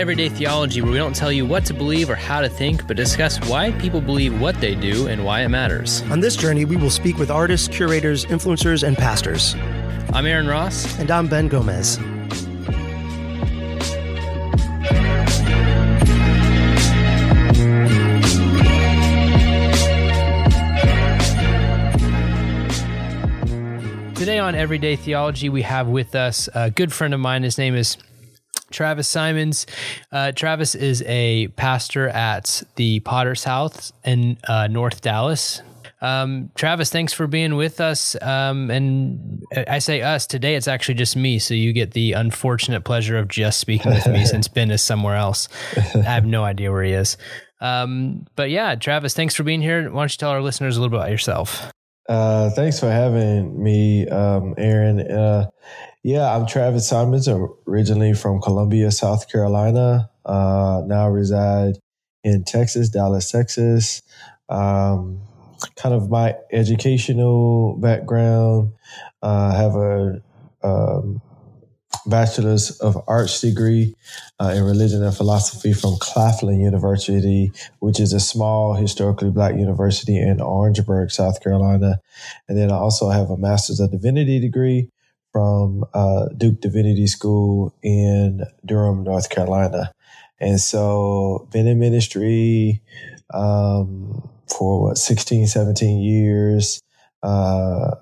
Everyday Theology, where we don't tell you what to believe or how to think, but discuss why people believe what they do and why it matters. On this journey, we will speak with artists, curators, influencers, and pastors. I'm Aaron Ross. And I'm Ben Gomez. Today on Everyday Theology, we have with us a good friend of mine. His name is Travis Simons. Uh, Travis is a pastor at the Potter's House in uh, North Dallas. Um, Travis, thanks for being with us. Um, and I say us today, it's actually just me. So you get the unfortunate pleasure of just speaking with me since Ben is somewhere else. I have no idea where he is. Um, but yeah, Travis, thanks for being here. Why don't you tell our listeners a little bit about yourself? Uh, thanks for having me, um, Aaron. Uh, yeah, I'm Travis Simons, originally from Columbia, South Carolina. Uh, now reside in Texas, Dallas, Texas. Um, kind of my educational background. Uh, have a um, bachelor's of arts degree uh, in religion and philosophy from Claflin University, which is a small historically black university in Orangeburg, South Carolina. And then I also have a master's of divinity degree from uh, Duke Divinity School in Durham, North Carolina. And so been in ministry um, for what, 16, 17 years. Uh,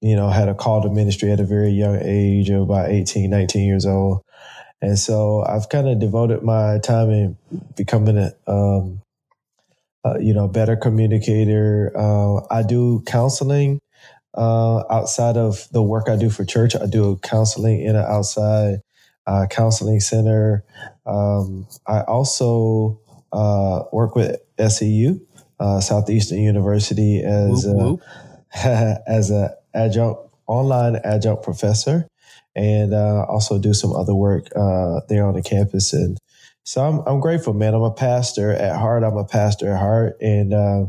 you know, had a call to ministry at a very young age of about 18, 19 years old. And so I've kind of devoted my time in becoming a, um, uh, you know, better communicator. Uh, I do counseling uh, outside of the work I do for church. I do counseling in an outside uh, counseling center. Um, I also uh, work with SEU, uh, Southeastern University, as whoop, whoop. as a adjunct online adjunct professor and uh, also do some other work uh, there on the campus. And so I'm, I'm grateful, man. I'm a pastor at heart. I'm a pastor at heart. And, uh,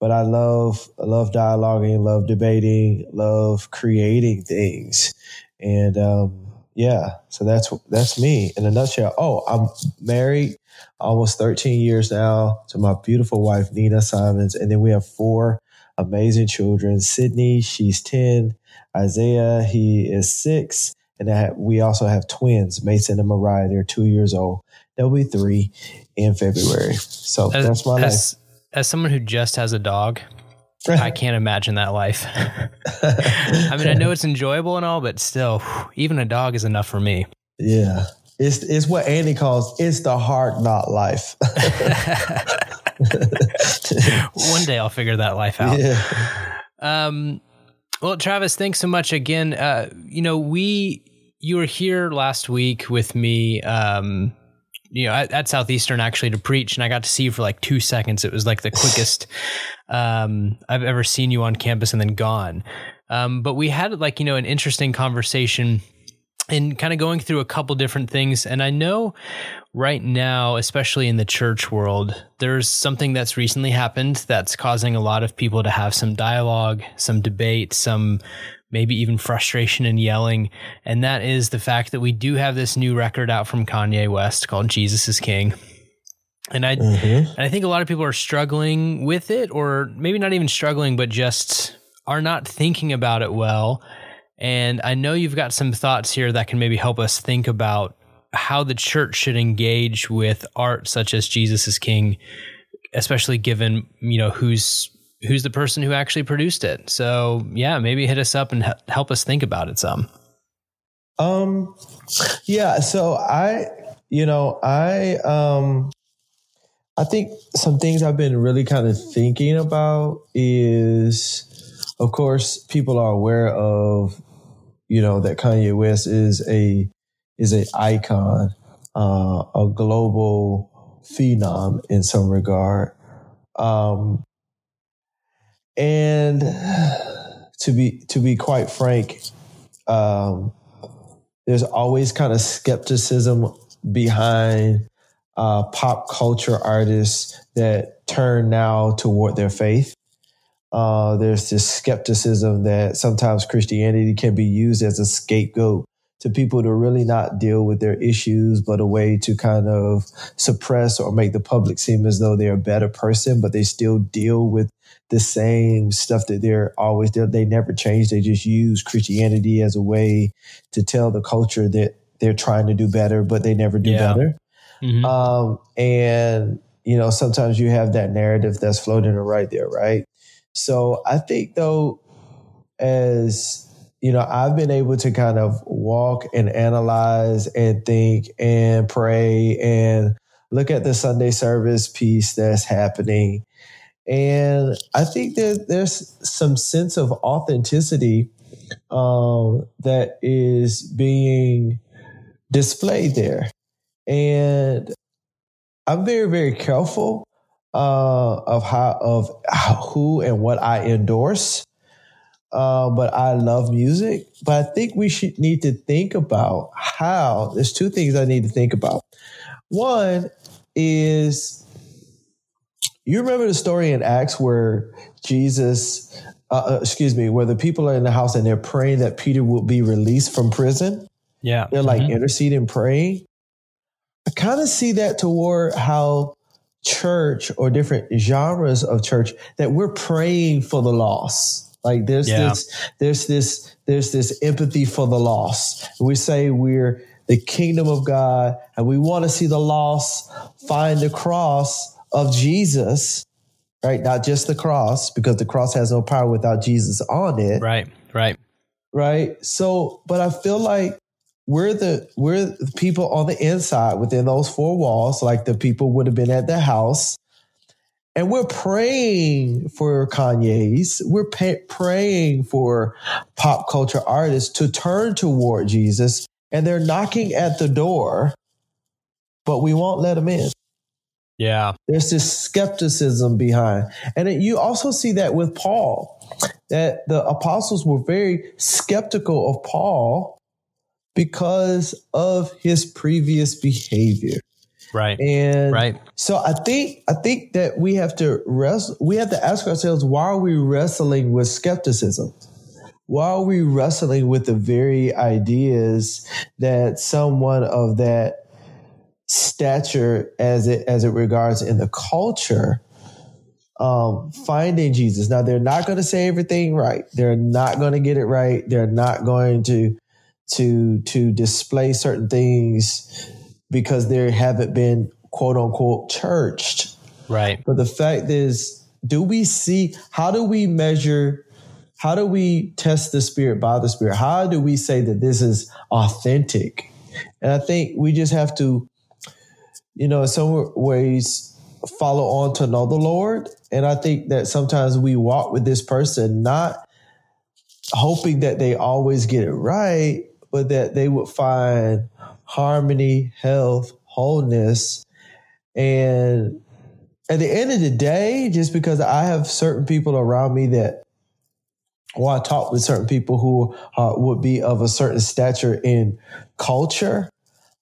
but I love, love dialoguing, love debating, love creating things. And, um, yeah, so that's, that's me in a nutshell. Oh, I'm married almost 13 years now to my beautiful wife, Nina Simons. And then we have four amazing children. Sydney, she's 10. Isaiah, he is six. And have, we also have twins, Mason and Mariah. They're two years old. They'll be three in February. So as, that's my as, life. As someone who just has a dog, I can't imagine that life. I mean, I know it's enjoyable and all, but still, even a dog is enough for me. Yeah. It's, it's what Annie calls it's the hard knock life. One day I'll figure that life out. Yeah. Um, well, Travis, thanks so much again. Uh, you know, we you were here last week with me. Um, you know, at, at, Southeastern actually to preach, and I got to see you for like two seconds. It was like the quickest um, I've ever seen you on campus, and then gone. Um, but we had like you know an interesting conversation and kind of going through a couple different things. And I know right now, especially in the church world, there's something that's recently happened that's causing a lot of people to have some dialogue, some debate, some maybe even frustration and yelling. And that is the fact that we do have this new record out from Kanye West called Jesus is King. And I, mm-hmm. and I think a lot of people are struggling with it, or maybe not even struggling, but just are not thinking about it well and I know you've got some thoughts here that can maybe help us think about how the church should engage with art such as Jesus is King, especially given, you know, who's who's the person who actually produced it. So, yeah, maybe hit us up and help us think about it some. Um yeah, so I you know, I um I think some things I've been really kind of thinking about is of course people are aware of you know, that Kanye West is a, is a icon, uh, a global phenom in some regard. Um, and to be, to be quite frank, um, there's always kind of skepticism behind uh, pop culture artists that turn now toward their faith. Uh, there's this skepticism that sometimes Christianity can be used as a scapegoat to people to really not deal with their issues, but a way to kind of suppress or make the public seem as though they're a better person, but they still deal with the same stuff that they're always there. They never change. They just use Christianity as a way to tell the culture that they're trying to do better, but they never do yeah. better. Mm-hmm. Um, and, you know, sometimes you have that narrative that's floating right there, right? So I think though, as you know, I've been able to kind of walk and analyze and think and pray and look at the Sunday service piece that's happening. And I think that there's some sense of authenticity um, that is being displayed there. And I'm very, very careful uh, of how of who and what I endorse uh, but I love music. But I think we should need to think about how. There's two things I need to think about. One is you remember the story in Acts where Jesus, uh, uh, excuse me, where the people are in the house and they're praying that Peter will be released from prison. Yeah, they're like mm-hmm. interceding, praying. I kind of see that toward how church or different genres of church that we're praying for the lost like there's yeah. this, there's this, there's this empathy for the lost. We say we're the kingdom of God and we want to see the lost find the cross of Jesus, right? Not just the cross because the cross has no power without Jesus on it. Right. Right. Right. So, but I feel like we're the we're the people on the inside within those four walls, like the people would have been at the house and we're praying for Kanye's. We're pay- praying for pop culture artists to turn toward Jesus. And they're knocking at the door, but we won't let them in. Yeah. There's this skepticism behind. And it, you also see that with Paul, that the apostles were very skeptical of Paul because of his previous behavior. Right. And right. So I think I think that we have to rest we have to ask ourselves why are we wrestling with skepticism? Why are we wrestling with the very ideas that someone of that stature as it as it regards in the culture um, finding Jesus. Now they're not going to say everything right. They're not going to get it right. They're not going to to to display certain things because they haven't been quote unquote churched. Right. But the fact is, do we see, how do we measure, how do we test the spirit by the spirit? How do we say that this is authentic? And I think we just have to, you know, in some ways, follow on to know the Lord. And I think that sometimes we walk with this person not hoping that they always get it right, but that they would find harmony, health, wholeness. And at the end of the day, just because I have certain people around me that, or I talk with certain people who uh, would be of a certain stature in culture,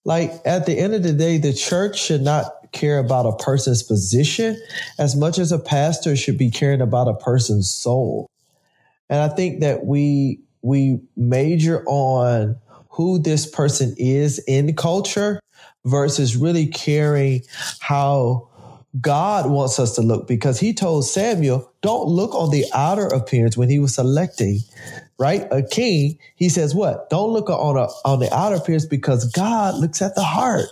like at the end of the day, the church should not care about a person's position as much as a pastor should be caring about a person's soul. And I think that we, we major on who this person is in culture versus really caring how God wants us to look because he told Samuel, don't look on the outer appearance when he was selecting, right? A king. He says what? Don't look on a, on the outer appearance because God looks at the heart.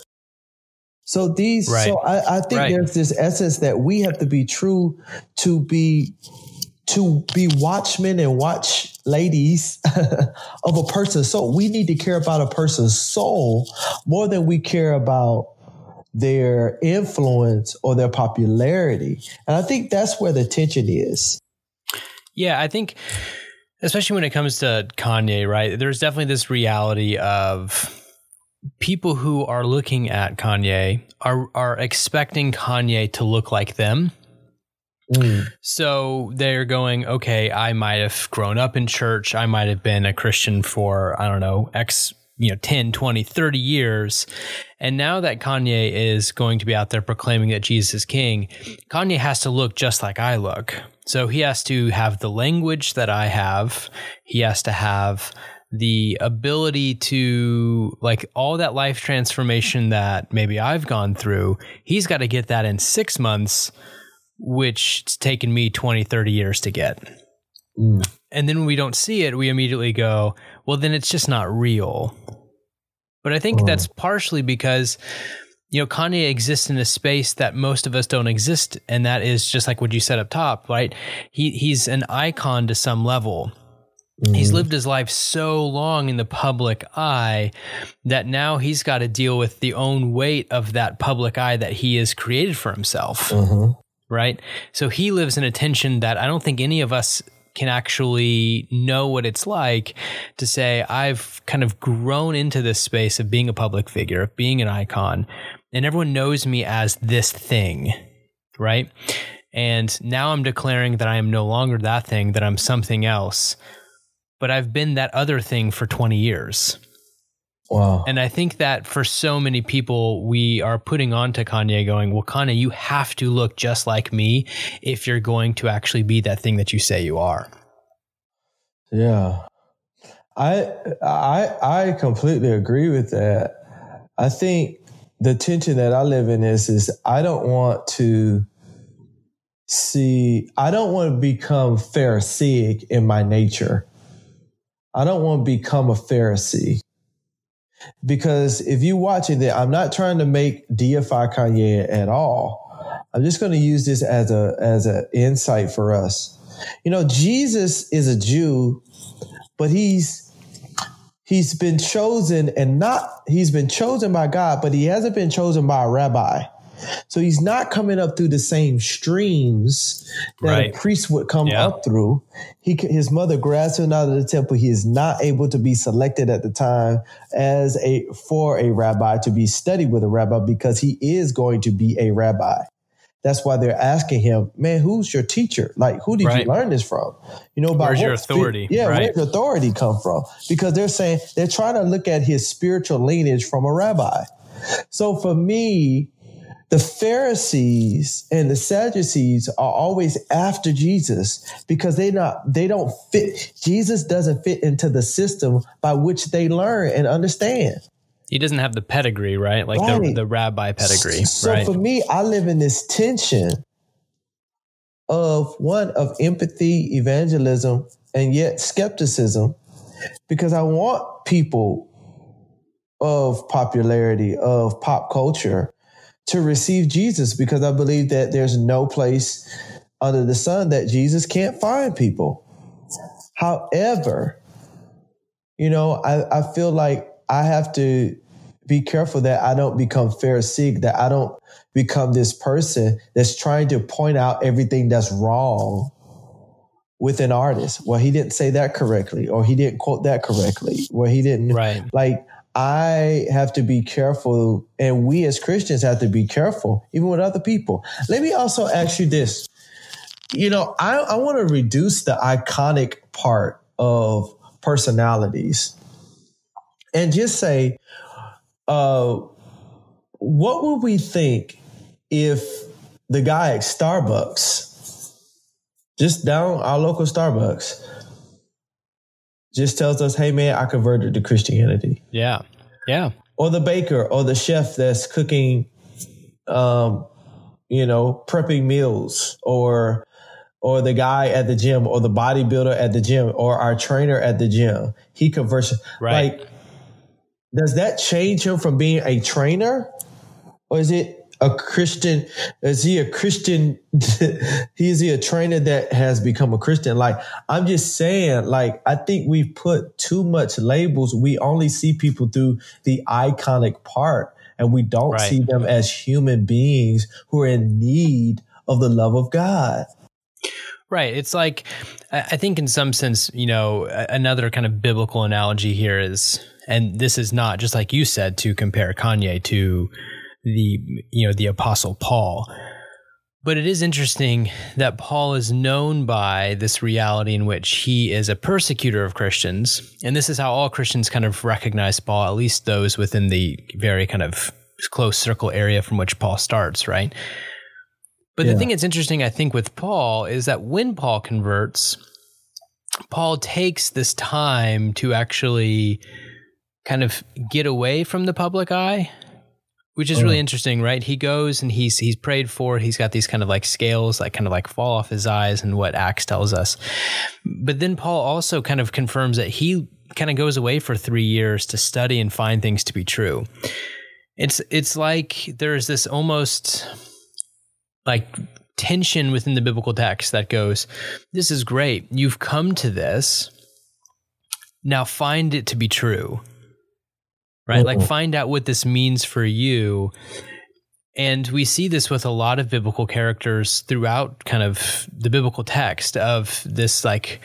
So these, right. so I, I think right. there's this essence that we have to be true to be to be watchmen and watch ladies of a person's soul. We need to care about a person's soul more than we care about their influence or their popularity. And I think that's where the tension is. Yeah, I think especially when it comes to Kanye, right? There's definitely this reality of people who are looking at Kanye are are expecting Kanye to look like them Mm. So they're going, okay, I might have grown up in church. I might have been a Christian for, I don't know, X, you know, 10, 20, 30 years. And now that Kanye is going to be out there proclaiming that Jesus is king, Kanye has to look just like I look. So he has to have the language that I have. He has to have the ability to like all that life transformation that maybe I've gone through, he's got to get that in six months, which it's taken me 20, 30 years to get. Mm. And then when we don't see it, we immediately go, well, then it's just not real. But I think mm. that's partially because, you know, Kanye exists in a space that most of us don't exist. And that is just like what you said up top, right? He, he's an icon to some level Mm. He's lived his life so long in the public eye that now he's got to deal with the own weight of that public eye that he has created for himself. Mm-hmm. Right. So he lives in a tension that I don't think any of us can actually know what it's like to say, I've kind of grown into this space of being a public figure, of being an icon, and everyone knows me as this thing. Right. And now I'm declaring that I am no longer that thing, that I'm something else but I've been that other thing for 20 years. Wow. And I think that for so many people, we are putting on to Kanye going, well, Kanye, you have to look just like me if you're going to actually be that thing that you say you are. Yeah. I I I completely agree with that. I think the tension that I live in is is I don't want to see I don't want to become Pharisaic in my nature. I don't want to become a Pharisee. Because if you watch it, I'm not trying to make deify Kanye at all. I'm just going to use this as a as an insight for us. You know, Jesus is a Jew, but he's he's been chosen and not he's been chosen by God, but he hasn't been chosen by a rabbi. So he's not coming up through the same streams that right. a priest would come yeah. up through. He, his mother grabs him out of the temple. He is not able to be selected at the time as a, for a rabbi to be studied with a rabbi because he is going to be a rabbi. That's why they're asking him, man, who's your teacher? Like, who did right. you learn this from? You know, by where's your authority? yeah, right. where's your authority come from? Because they're saying they're trying to look at his spiritual lineage from a rabbi. So for me, the Pharisees and the Sadducees are always after Jesus because they not they don't fit Jesus doesn't fit into the system by which they learn and understand. He doesn't have the pedigree, right? Like right. The, the rabbi pedigree. So right? for me, I live in this tension of one of empathy, evangelism, and yet skepticism because I want people of popularity, of pop culture to receive Jesus because I believe that there's no place under the sun that Jesus can't find people. However, you know, I, I feel like I have to be careful that I don't become Pharisee, that I don't become this person that's trying to point out everything that's wrong with an artist. Well, he didn't say that correctly, or he didn't quote that correctly, where he didn't right. like I have to be careful, and we as Christians have to be careful, even with other people. Let me also ask you this. You know, I, I want to reduce the iconic part of personalities and just say, uh, what would we think if the guy at Starbucks, just down our local Starbucks, just tells us, hey man, I converted to Christianity. Yeah. Yeah. Or the baker or the chef that's cooking, um, you know, prepping meals or, or the guy at the gym or the bodybuilder at the gym or our trainer at the gym. He converts. Right. Like, does that change him from being a trainer or is it a Christian? Is he a Christian? he is he a trainer that has become a Christian? Like I'm just saying, like I think we've put too much labels. We only see people through the iconic part, and we don't right. see them as human beings who are in need of the love of God. Right. It's like, I think in some sense, you know, another kind of biblical analogy here is, and this is not just like you said to compare Kanye to the you know the apostle Paul. But it is interesting that Paul is known by this reality in which he is a persecutor of Christians. And this is how all Christians kind of recognize Paul, at least those within the very kind of close circle area from which Paul starts, right? But yeah. the thing that's interesting, I think, with Paul is that when Paul converts, Paul takes this time to actually kind of get away from the public eye, which is really mm. interesting, right? He goes and he's he's prayed for. He's got these kind of like scales that kind of like fall off his eyes, and what Acts tells us. But then Paul also kind of confirms that he kind of goes away for three years to study and find things to be true. It's it's like there's this almost like tension within the biblical text that goes, This is great. You've come to this. Now find it to be true. Right? Uh-oh. Like find out what this means for you. And we see this with a lot of biblical characters throughout kind of the biblical text of this like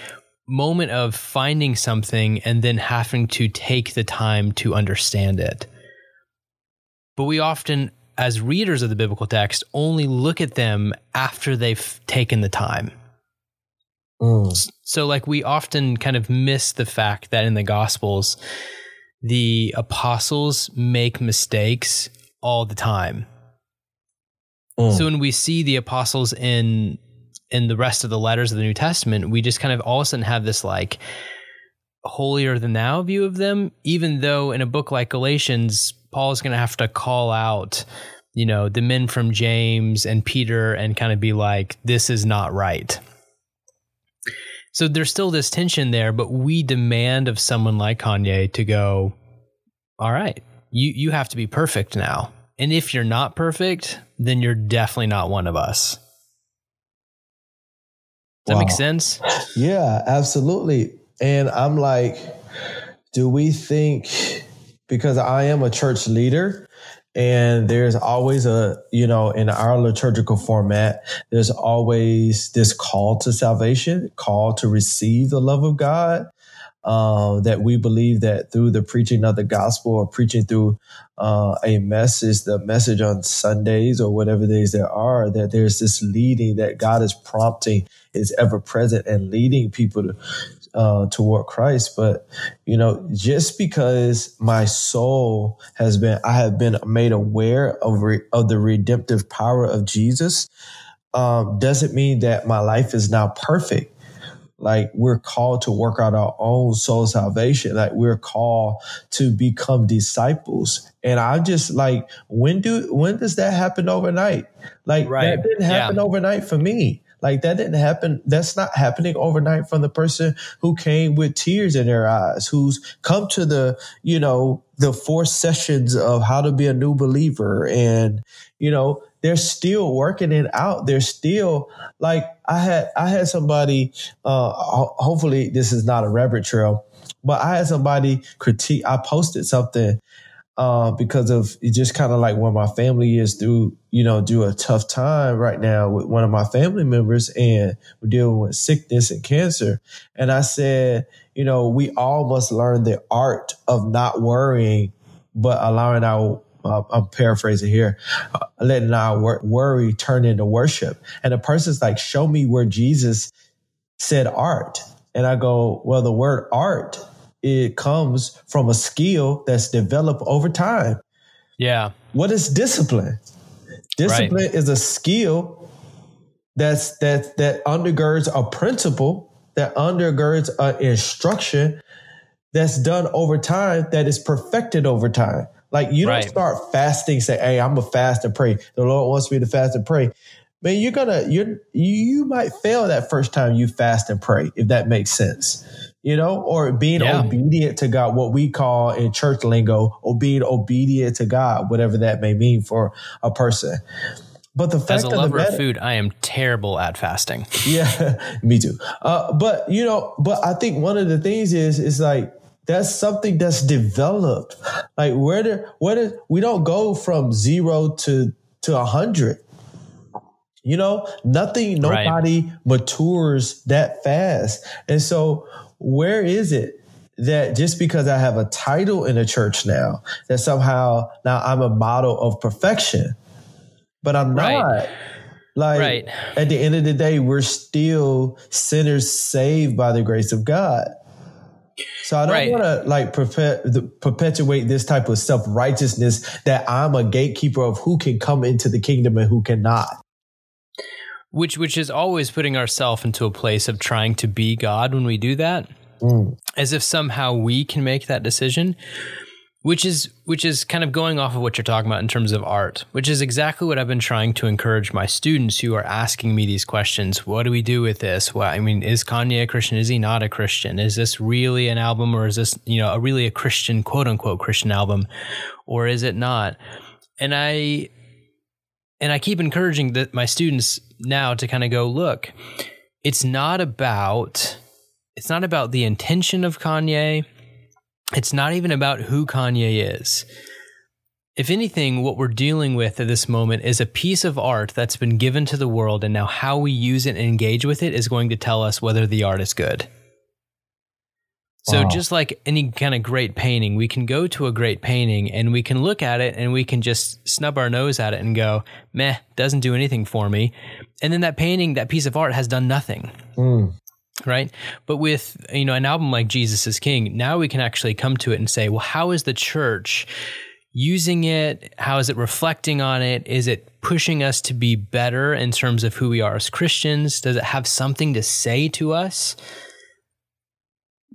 moment of finding something and then having to take the time to understand it. But we often as readers of the biblical text, only look at them after they've taken the time. Mm. So, like, we often kind of miss the fact that in the Gospels, the apostles make mistakes all the time. Mm. So, when we see the apostles in in the rest of the letters of the New Testament, we just kind of all of a sudden have this like holier than thou view of them, even though in a book like Galatians, Paul is going to have to call out, you know, the men from James and Peter and kind of be like, this is not right. So there's still this tension there, but we demand of someone like Kanye to go, all right, you, you have to be perfect now. And if you're not perfect, then you're definitely not one of us. Does wow. that make sense? Yeah, absolutely. And I'm like, do we think because I am a church leader and there's always a, you know, in our liturgical format, there's always this call to salvation, call to receive the love of God. Uh, that we believe that through the preaching of the gospel or preaching through uh, a message, the message on Sundays or whatever days there are, that there's this leading that God is prompting, is ever present and leading people to, uh, toward Christ. But, you know, just because my soul has been, I have been made aware of, re, of the redemptive power of Jesus, um, doesn't mean that my life is now perfect. Like we're called to work out our own soul salvation. Like we're called to become disciples. And I'm just like, when do, when does that happen overnight? Like right. that didn't happen yeah. overnight for me. Like that didn't happen. That's not happening overnight from the person who came with tears in their eyes, who's come to the, you know, the four sessions of how to be a new believer. And, you know, they're still working it out. They're still like, I had, I had somebody, uh, hopefully this is not a rabbit trail, but I had somebody critique. I posted something uh, because of just kind of like where my family is through, you know, do a tough time right now with one of my family members and we're dealing with sickness and cancer. And I said, you know, we all must learn the art of not worrying, but allowing our uh, I'm paraphrasing here, uh, letting our wor- worry turn into worship. And the person's like, show me where Jesus said art. And I go, well, the word art it comes from a skill that's developed over time. Yeah. What is discipline? Discipline right. is a skill that's that that undergirds a principle, that undergirds an instruction that's done over time, that is perfected over time. Like you don't start fasting, say, "Hey, I'm gonna fast and pray." The Lord wants me to fast and pray. Man, you're gonna you you might fail that first time you fast and pray, if that makes sense you know, or being yeah. obedient to God, what we call in church lingo, or being obedient to God, whatever that may mean for a person. But the fact as a lover of, food, I am terrible at fasting. Yeah, me too. Uh, but you know, but I think one of the things is is like that's something that's developed. Like where do where do we don't go from zero to to a hundred. You know, nothing, nobody right. matures that fast. And so where is it that just because I have a title in a church now, that somehow now I'm a model of perfection, but I'm right. not. Like right. at the end of the day, we're still sinners saved by the grace of God. So I don't right. want to like perpetuate this type of self righteousness that I'm a gatekeeper of who can come into the kingdom and who cannot. Which which is always putting ourselves into a place of trying to be God when we do that, mm. as if somehow we can make that decision. Which is which is kind of going off of what you're talking about in terms of art, which is exactly what I've been trying to encourage my students who are asking me these questions. What do we do with this? Well, I mean, is Kanye a Christian? Is he not a Christian? Is this really an album, or is this you know a really a Christian quote unquote Christian album, or is it not? And I and I keep encouraging my students now to kind of go look. It's not about it's not about the intention of Kanye it's not even about who Kanye is. If anything, what we're dealing with at this moment is a piece of art that's been given to the world, and now how we use it and engage with it is going to tell us whether the art is good. So, wow. just like any kind of great painting, we can go to a great painting and we can look at it and we can just snub our nose at it and go, meh, doesn't do anything for me. And then that painting, that piece of art has done nothing. Mm right but with you know an album like jesus is king now we can actually come to it and say well how is the church using it how is it reflecting on it is it pushing us to be better in terms of who we are as christians does it have something to say to us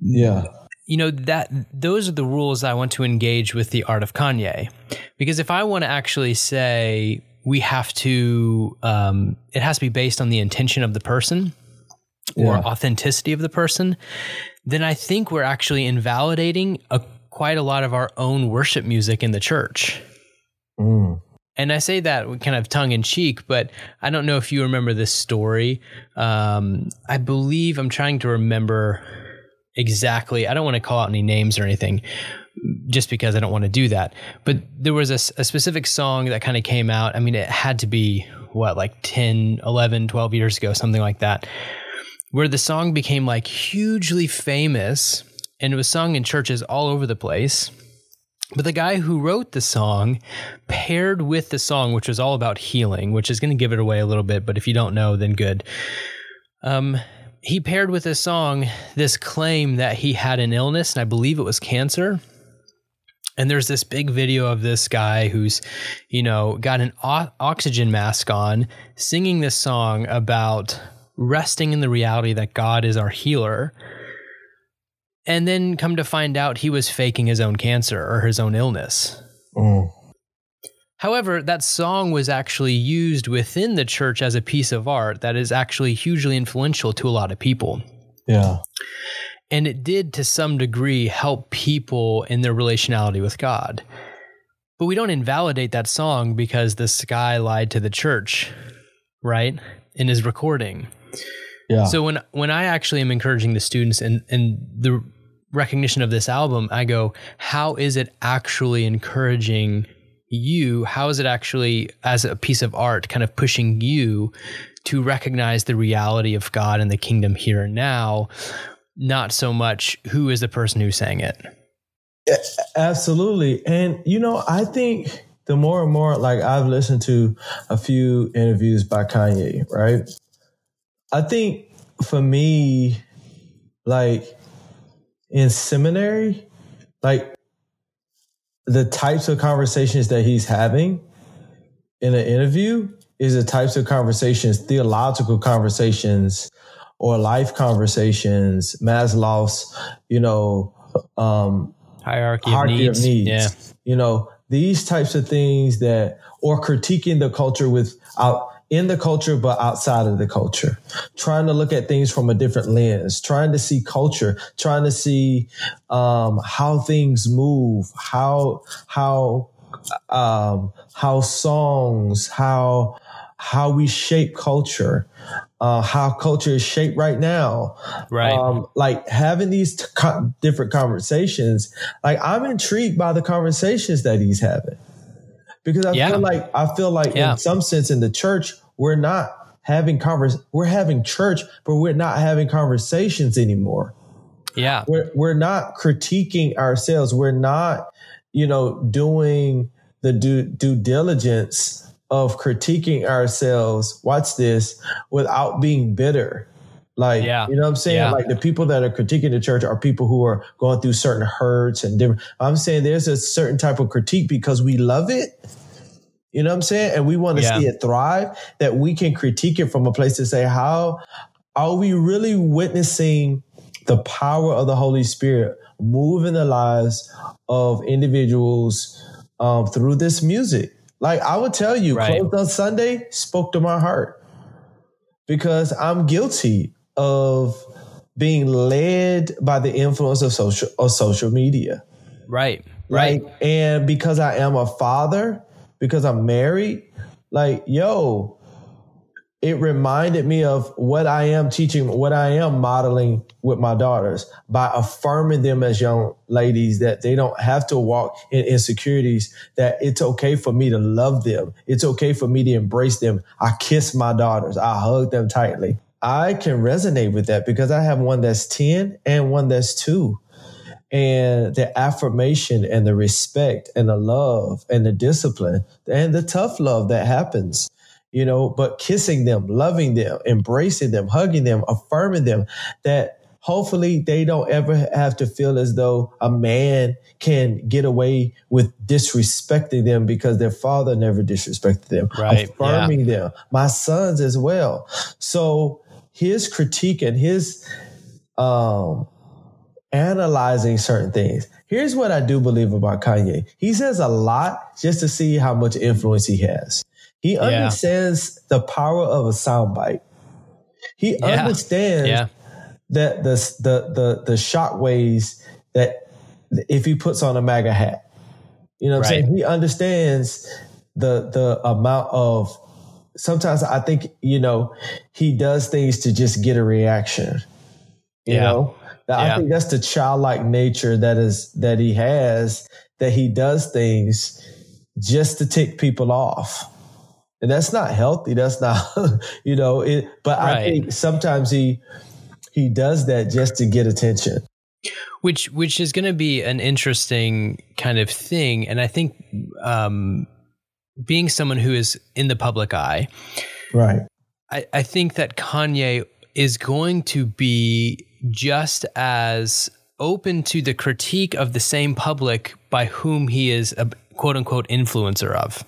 yeah you know that those are the rules i want to engage with the art of kanye because if i want to actually say we have to um, it has to be based on the intention of the person or yeah. authenticity of the person, then I think we're actually invalidating a, quite a lot of our own worship music in the church. Mm. And I say that kind of tongue in cheek, but I don't know if you remember this story. Um, I believe I'm trying to remember exactly. I don't want to call out any names or anything just because I don't want to do that. But there was a, a specific song that kind of came out. I mean, it had to be what, like 10, 11, 12 years ago, something like that where the song became like hugely famous and it was sung in churches all over the place. But the guy who wrote the song paired with the song, which was all about healing, which is going to give it away a little bit, but if you don't know, then good. Um, he paired with the song this claim that he had an illness, and I believe it was cancer. And there's this big video of this guy who's, you know, got an o- oxygen mask on, singing this song about resting in the reality that God is our healer. And then come to find out he was faking his own cancer or his own illness. Mm. However, that song was actually used within the church as a piece of art that is actually hugely influential to a lot of people. Yeah. And it did to some degree help people in their relationality with God. But we don't invalidate that song because this guy lied to the church, right? In his recording. Yeah. So when when I actually am encouraging the students and and the recognition of this album, I go, how is it actually encouraging you? How is it actually as a piece of art kind of pushing you to recognize the reality of God and the kingdom here and now, not so much who is the person who sang it? Absolutely. And you know, I think the more and more like I've listened to a few interviews by Kanye, right? I think for me, like in seminary, like the types of conversations that he's having in an interview is the types of conversations, theological conversations or life conversations, Maslow's, you know, um, hierarchy, hierarchy of, needs. of needs. Yeah. You know, these types of things that, or critiquing the culture without in the culture, but outside of the culture, trying to look at things from a different lens, trying to see culture, trying to see um, how things move, how how um, how songs, how how we shape culture, uh, how culture is shaped right now. Right. Um, like having these t- co- different conversations. Like I'm intrigued by the conversations that he's having because I yeah. feel like I feel like yeah. in some sense in the church we're not having convers we're having church, but we're not having conversations anymore. Yeah. We're we're not critiquing ourselves. We're not, you know, doing the due, due diligence of critiquing ourselves, watch this, without being bitter. Like, yeah. you know what I'm saying? Yeah. Like the people that are critiquing the church are people who are going through certain hurts and different. I'm saying there's a certain type of critique because we love it You know what I'm saying? And we want to Yeah. see it thrive, that we can critique it from a place to say, how are we really witnessing the power of the Holy Spirit move in the lives of individuals um, through this music? Like I would tell you, Right. Closed on Sunday spoke to my heart because I'm guilty of being led by the influence of social of social media. Right. Right. Like, and because I am a father, because I'm married, like, yo, it reminded me of what I am teaching, what I am modeling with my daughters by affirming them as young ladies that they don't have to walk in insecurities, that it's okay for me to love them. It's okay for me to embrace them. I kiss my daughters. I hug them tightly. I can resonate with that because I have one that's 10 and one that's two and the affirmation and the respect and the love and the discipline and the tough love that happens you know but kissing them loving them embracing them hugging them affirming them that hopefully they don't ever have to feel as though a man can get away with disrespecting them because their father never disrespected them Right, affirming them my sons as well. So his critique and his um analyzing certain things. Here's what I do believe about Kanye. He says a lot just to see how much influence he has. He understands the power of a soundbite. He Yeah. understands Yeah. that the the the the shock waves that if he puts on a MAGA hat. You know what I'm saying? He understands the the amount of sometimes I think, you know, he does things to just get a reaction. You Yeah. know? Yeah. I think that's the childlike nature that is that he has, that he does things just to tick people off. And that's not healthy. That's not, you know, it but I think sometimes he he does that just to get attention. which which is going to be an interesting kind of thing and i think um being someone who is in the public eye Right. i i think that kanye is going to be just as open to the critique of the same public by whom he is a quote unquote influencer of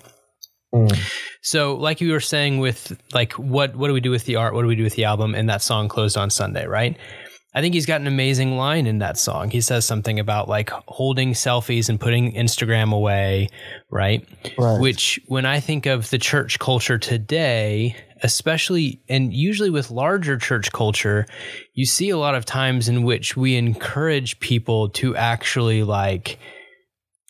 Mm. so like you were saying with like what what do we do with the art what do we do with the album and that song closed on sunday right I think he's got an amazing line in that song. He says something about like holding selfies and putting Instagram away, right? Right. Which, when I think of the church culture today, especially and usually with larger church culture, you see a lot of times in which we encourage people to actually like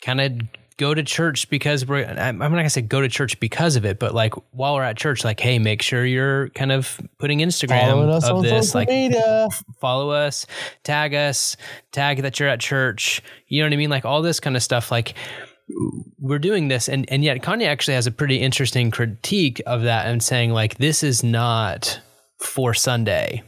kind of go to church because we're I'm not gonna say go to church because of it, but like while we're at church, like, hey, make sure you're kind of putting Instagram of this, like media. follow us, tag us, tag that you're at church. You know what I mean? Like all this kind of stuff. Like we're doing this, and and yet Kanye actually has a pretty interesting critique of that and saying like this is not for Sunday,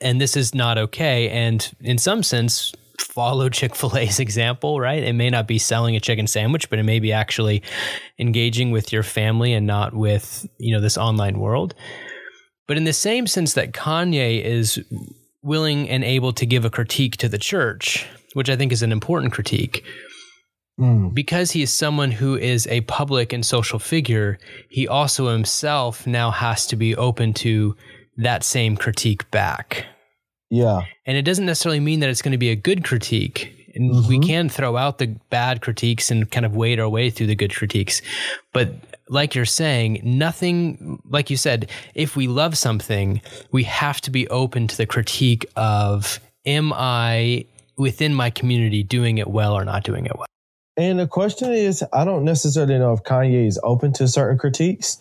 and this is not okay. And in some sense. Follow Chick fil A's example, right? It may not be selling a chicken sandwich, but it may be actually engaging with your family and not with, you know, this online world. But in the same sense that Kanye is willing and able to give a critique to the church, which I think is an important critique, Mm. because he is someone who is a public and social figure, he also himself now has to be open to that same critique back. Yeah. And it doesn't necessarily mean that it's going to be a good critique. And we can throw out the bad critiques and kind of wade our way through the good critiques. But like you're saying, nothing, like you said, if we love something, we have to be open to the critique of, am I within my community doing it well or not doing it well? And the question is, I don't necessarily know if Kanye is open to certain critiques,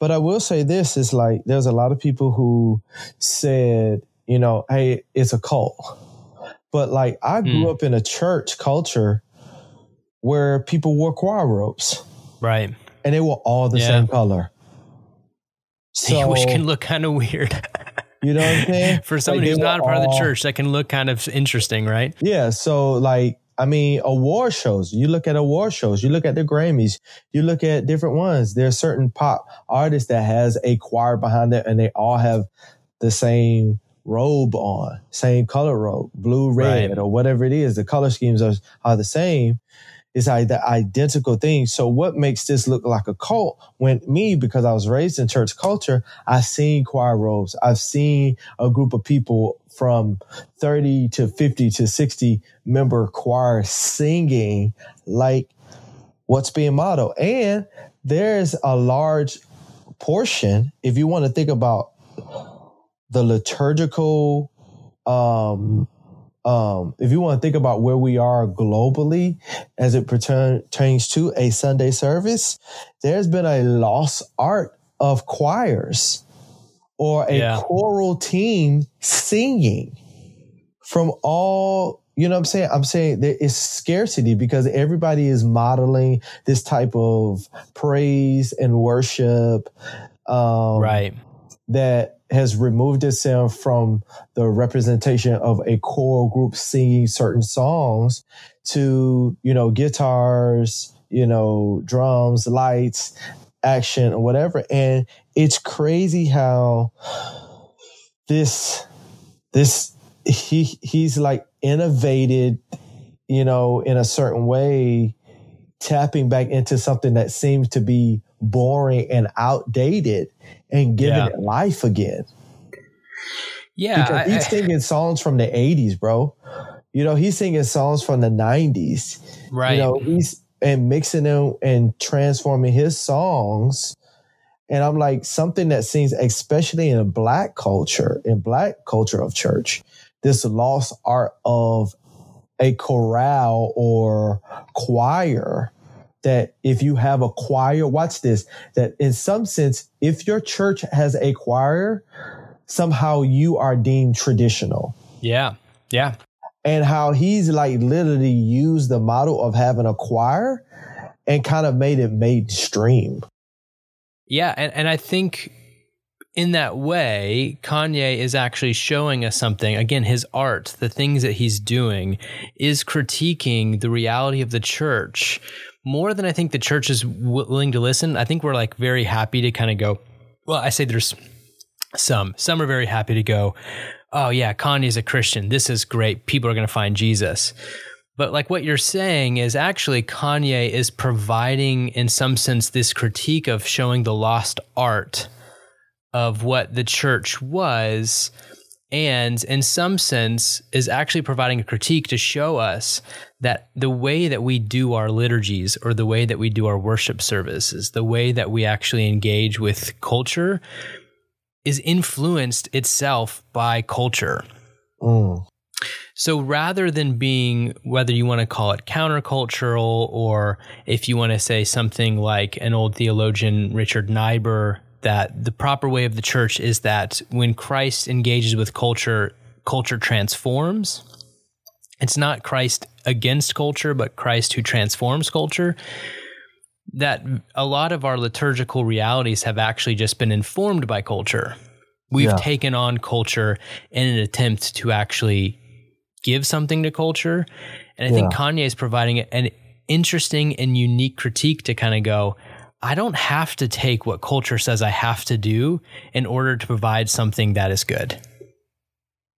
but I will say this is like there's a lot of people who said, you know, hey, it's a cult. But like I grew hmm. up in a church culture where people wore choir robes Right. and they were all the Yeah. same color. So Which can look kind of weird. you know what I'm saying? For someone Like, who's not a part of the church, that can look kind of interesting, right? Yeah, so like I mean, award shows. You look at award shows. You look at the Grammys. You look at different ones. There's certain pop artists that has a choir behind it, and they all have the same robe on, same color robe, blue, red, Right. or whatever it is. The color schemes are are the same, It's like the identical thing. So what makes this look like a cult? When me, because I was raised in church culture, I've seen choir robes. I've seen a group of people from 30 to 50 to 60 member choir singing like what's being modeled. And there's a large portion, if you want to think about the liturgical um, um, if you want to think about where we are globally as it pertains to a Sunday service, there's been a lost art of choirs or a yeah. choral team singing from all, you know what I'm saying? I'm saying there is scarcity because everybody is modeling this type of praise and worship. Um, right. That has removed itself from the representation of a choral group singing certain songs to, you know, guitars, you know, drums, lights, action, or whatever. And it's crazy how this, this, he, he's like innovated, you know, in a certain way, tapping back into something that seems to be boring and outdated and giving yeah. it life again. Yeah. Because he's I, singing songs from the 80s, bro. You know, he's singing songs from the 90s. Right. You know, he's and mixing them and transforming his songs. And I'm like, something that seems, especially in a black culture, in black culture of church, this lost art of a chorale or choir that if you have a choir, watch this, that in some sense, if your church has a choir, somehow you are deemed traditional. Yeah. Yeah. And how he's like literally used the model of having a choir and kind of made it mainstream. Yeah. And, and I think in that way, Kanye is actually showing us something. Again, his art, the things that he's doing, is critiquing the reality of the church more than I think the church is willing to listen. I think we're like very happy to kind of go. Well, I say there's some. Some are very happy to go. Oh yeah, Kanye's a Christian. This is great. People are going to find Jesus. But like what you're saying is actually Kanye is providing, in some sense, this critique of showing the lost art of what the church was and in some sense is actually providing a critique to show us that the way that we do our liturgies or the way that we do our worship services the way that we actually engage with culture is influenced itself by culture mm. so rather than being whether you want to call it countercultural or if you want to say something like an old theologian richard niebuhr that the proper way of the church is that when Christ engages with culture, culture transforms. It's not Christ against culture, but Christ who transforms culture. That a lot of our liturgical realities have actually just been informed by culture. We've yeah. taken on culture in an attempt to actually give something to culture. And I yeah. think Kanye is providing an interesting and unique critique to kind of go, I don't have to take what culture says I have to do in order to provide something that is good.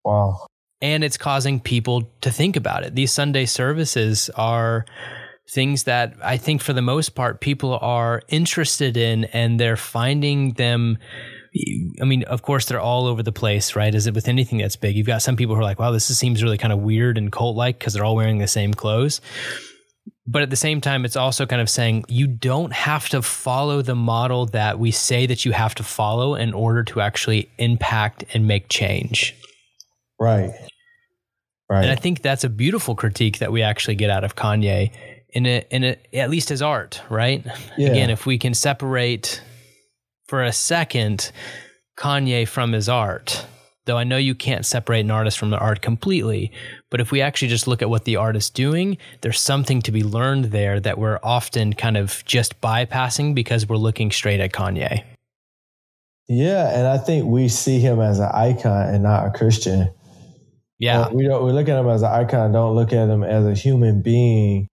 Wow. And it's causing people to think about it. These Sunday services are things that I think for the most part people are interested in and they're finding them I mean, of course, they're all over the place, right? Is it with anything that's big? You've got some people who are like, wow, this seems really kind of weird and cult like because they're all wearing the same clothes. But at the same time, it's also kind of saying you don't have to follow the model that we say that you have to follow in order to actually impact and make change. Right. Right. And I think that's a beautiful critique that we actually get out of Kanye in a, in a, at least his art, right? Yeah. Again, if we can separate for a second Kanye from his art, though I know you can't separate an artist from the art completely, but if we actually just look at what the artist's doing, there's something to be learned there that we're often kind of just bypassing because we're looking straight at Kanye. Yeah, and I think we see him as an icon and not a Christian. Yeah, we don't. We look at him as an icon. Don't look at him as a human being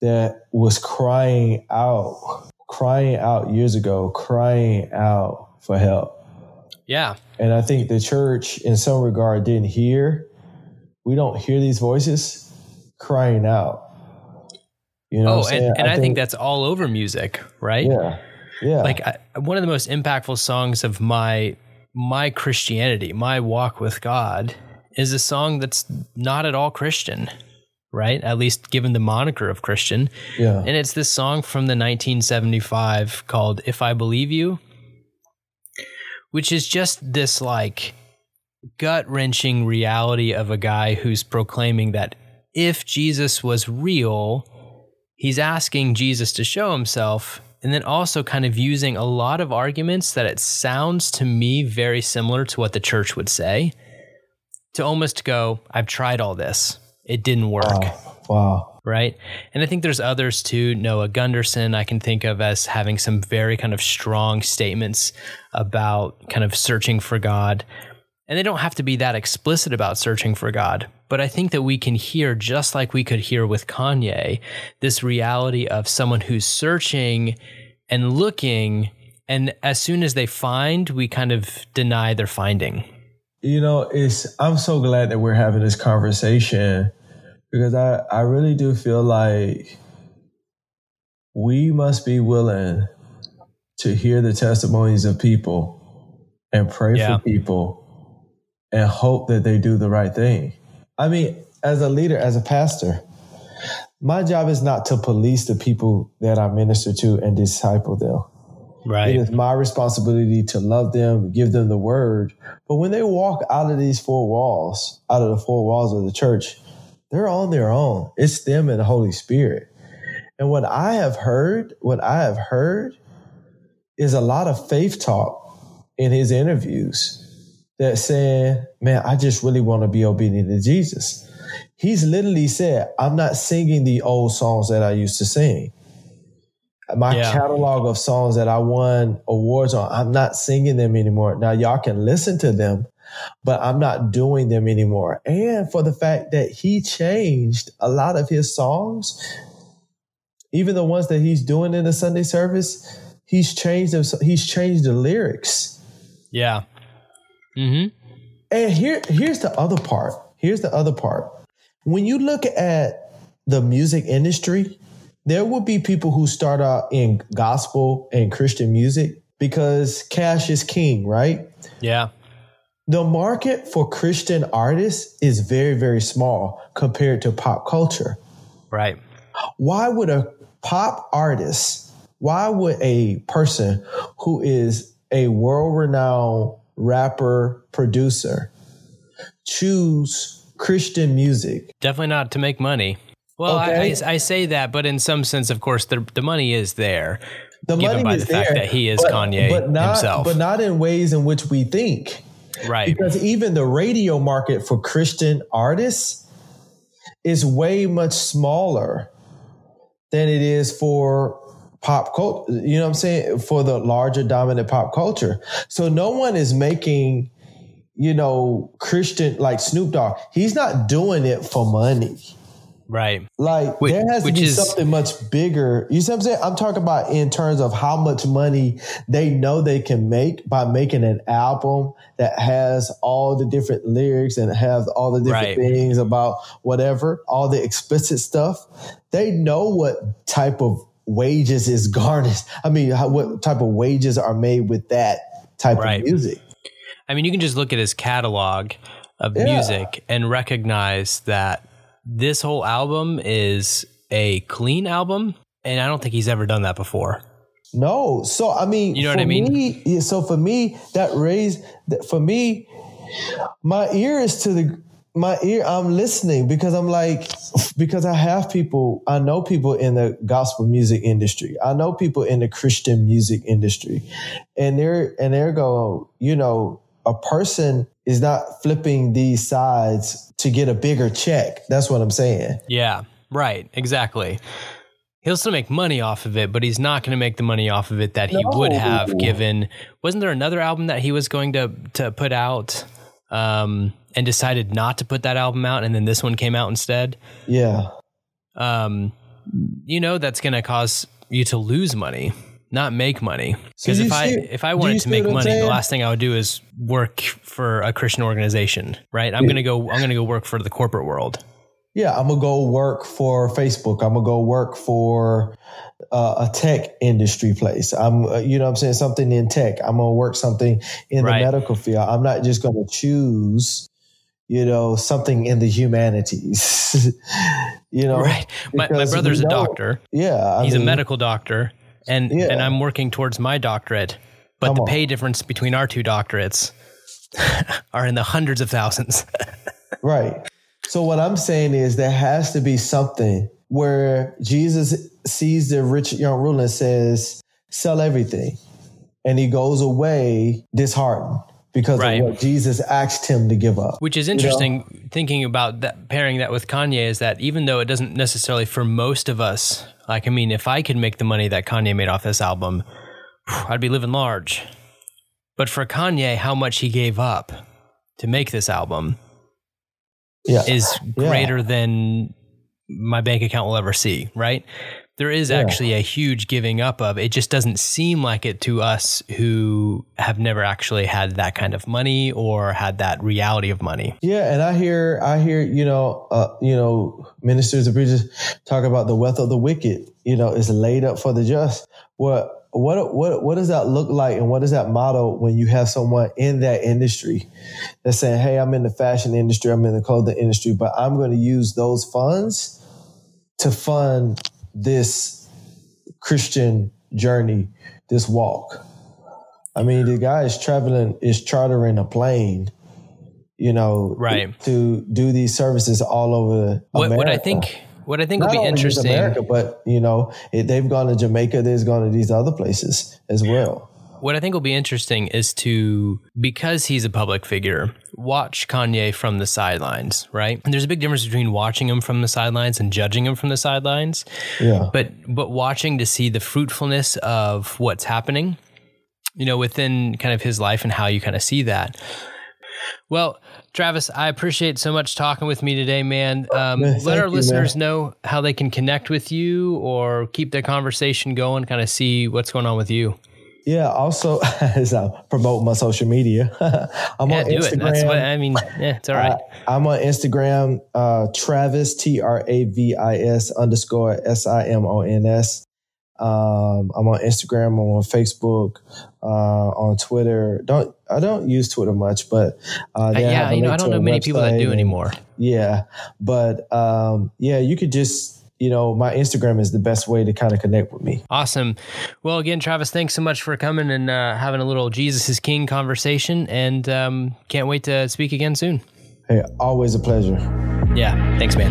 that was crying out, crying out years ago, crying out for help. Yeah. And I think the church, in some regard, didn't hear. We don't hear these voices crying out. You know, oh, and, and I, I think, think, that's all over music, right? Yeah, yeah. Like I, one of the most impactful songs of my my Christianity, my walk with God, is a song that's not at all Christian, right? At least given the moniker of Christian. Yeah. And it's this song from the 1975 called "If I Believe You," which is just this like gut wrenching reality of a guy who's proclaiming that if Jesus was real, he's asking Jesus to show himself and then also kind of using a lot of arguments that it sounds to me very similar to what the church would say to almost go, I've tried all this. It didn't work. Wow. wow. Right. And I think there's others too. Noah Gundersen, I can think of as having some very kind of strong statements about kind of searching for God. And they don't have to be that explicit about searching for God. But I think that we can hear, just like we could hear with Kanye, this reality of someone who's searching and looking. And as soon as they find, we kind of deny their finding. You know, it's, I'm so glad that we're having this conversation because I, I really do feel like we must be willing to hear the testimonies of people and pray yeah. for people and hope that they do the right thing. I mean, as a leader, as a pastor, my job is not to police the people that I minister to and disciple them. Right. It is my responsibility to love them, give them the word. But when they walk out of these four walls, out of the four walls of the church, they're on their own. It's them and the Holy Spirit. And what I have heard, what I have heard is a lot of faith talk in his interviews that saying, man, I just really want to be obedient to Jesus. He's literally said, I'm not singing the old songs that I used to sing. My yeah. catalog of songs that I won awards on, I'm not singing them anymore. Now, y'all can listen to them, but I'm not doing them anymore. And for the fact that he changed a lot of his songs, even the ones that he's doing in the Sunday service, he's changed them. He's changed the lyrics. Yeah. Mm-hmm. And here, here's the other part. Here's the other part. When you look at the music industry, there will be people who start out in gospel and Christian music because cash is king, right? Yeah. The market for Christian artists is very, very small compared to pop culture. Right. Why would a pop artist, why would a person who is a world renowned rapper, producer choose Christian music? Definitely not to make money. Well, okay. I, I, I, say that, but in some sense, of course, the, the money is there. The money by is the there, fact that he is but, Kanye but not, himself. But not in ways in which we think. Right. Because even the radio market for Christian artists is way much smaller than it is for pop culture, you know what I'm saying? For the larger dominant pop culture. So no one is making, you know, Christian like Snoop Dogg. He's not doing it for money. Right. Like which, there has to be is, something much bigger. You see what I'm saying? I'm talking about in terms of how much money they know they can make by making an album that has all the different lyrics and has all the different right. things about whatever, all the explicit stuff. They know what type of wages is garnished. I mean, how, what type of wages are made with that type right. of music? I mean, you can just look at his catalog of yeah. music and recognize that this whole album is a clean album, and I don't think he's ever done that before. No, so I mean, you know what I mean. Me, so for me, that raised for me, my ear is to the my ear i'm listening because i'm like because i have people i know people in the gospel music industry i know people in the christian music industry and they're and they're going you know a person is not flipping these sides to get a bigger check that's what i'm saying yeah right exactly he'll still make money off of it but he's not going to make the money off of it that he no. would have given wasn't there another album that he was going to to put out um and decided not to put that album out and then this one came out instead. Yeah. Um you know that's going to cause you to lose money, not make money. Because if I if I wanted to make money, the last thing I would do is work for a Christian organization, right? I'm going to go I'm to go work for the corporate world. yeah, I'm gonna go work for Facebook. I'm gonna go work for uh, a tech industry place. I'm, uh, you know, I'm saying something in tech. I'm gonna work something in right. the medical field. I'm not just gonna choose, you know, something in the humanities. you know, right? My, my brother's a doctor. Yeah, I he's mean, a medical doctor, and yeah. and I'm working towards my doctorate. But Come the pay on. difference between our two doctorates are in the hundreds of thousands. right. So what I'm saying is there has to be something where Jesus sees the rich young ruler and says, sell everything. And he goes away disheartened because right. of what Jesus asked him to give up. Which is interesting you know? thinking about that pairing that with Kanye is that even though it doesn't necessarily for most of us, like I mean, if I could make the money that Kanye made off this album, I'd be living large. But for Kanye, how much he gave up to make this album yeah. is greater yeah. than my bank account will ever see, right? There is yeah. actually a huge giving up of. It just doesn't seem like it to us who have never actually had that kind of money or had that reality of money. Yeah, and I hear I hear, you know, uh, you know, ministers and preachers talk about the wealth of the wicked, you know, is laid up for the just. What what what what does that look like and what is that model when you have someone in that industry that's saying hey i'm in the fashion industry i'm in the clothing industry but i'm going to use those funds to fund this christian journey this walk i mean the guy is traveling is chartering a plane you know right to do these services all over what, America. what i think what I think Not will be interesting, America, but you know, it, they've gone to Jamaica. They've gone to these other places as well. What I think will be interesting is to, because he's a public figure, watch Kanye from the sidelines, right? And there's a big difference between watching him from the sidelines and judging him from the sidelines. Yeah. But but watching to see the fruitfulness of what's happening, you know, within kind of his life and how you kind of see that. Well, Travis, I appreciate so much talking with me today, man. Um, let our you, listeners man. know how they can connect with you or keep their conversation going, kind of see what's going on with you. Yeah. Also, as I promote my social media, I'm yeah, on do Instagram. It. That's what I mean. Yeah, it's all right. I, am on Instagram, uh, Travis T R A V I S underscore S I M O N S. Um, I'm on Instagram. I'm on Facebook, uh, on Twitter. Don't I don't use Twitter much, but uh, uh yeah, you know, I don't know many people that do anymore. Yeah, but um, yeah, you could just you know, my Instagram is the best way to kind of connect with me. Awesome. Well, again, Travis, thanks so much for coming and uh, having a little Jesus is King conversation, and um, can't wait to speak again soon. Hey, always a pleasure. Yeah. Thanks, man.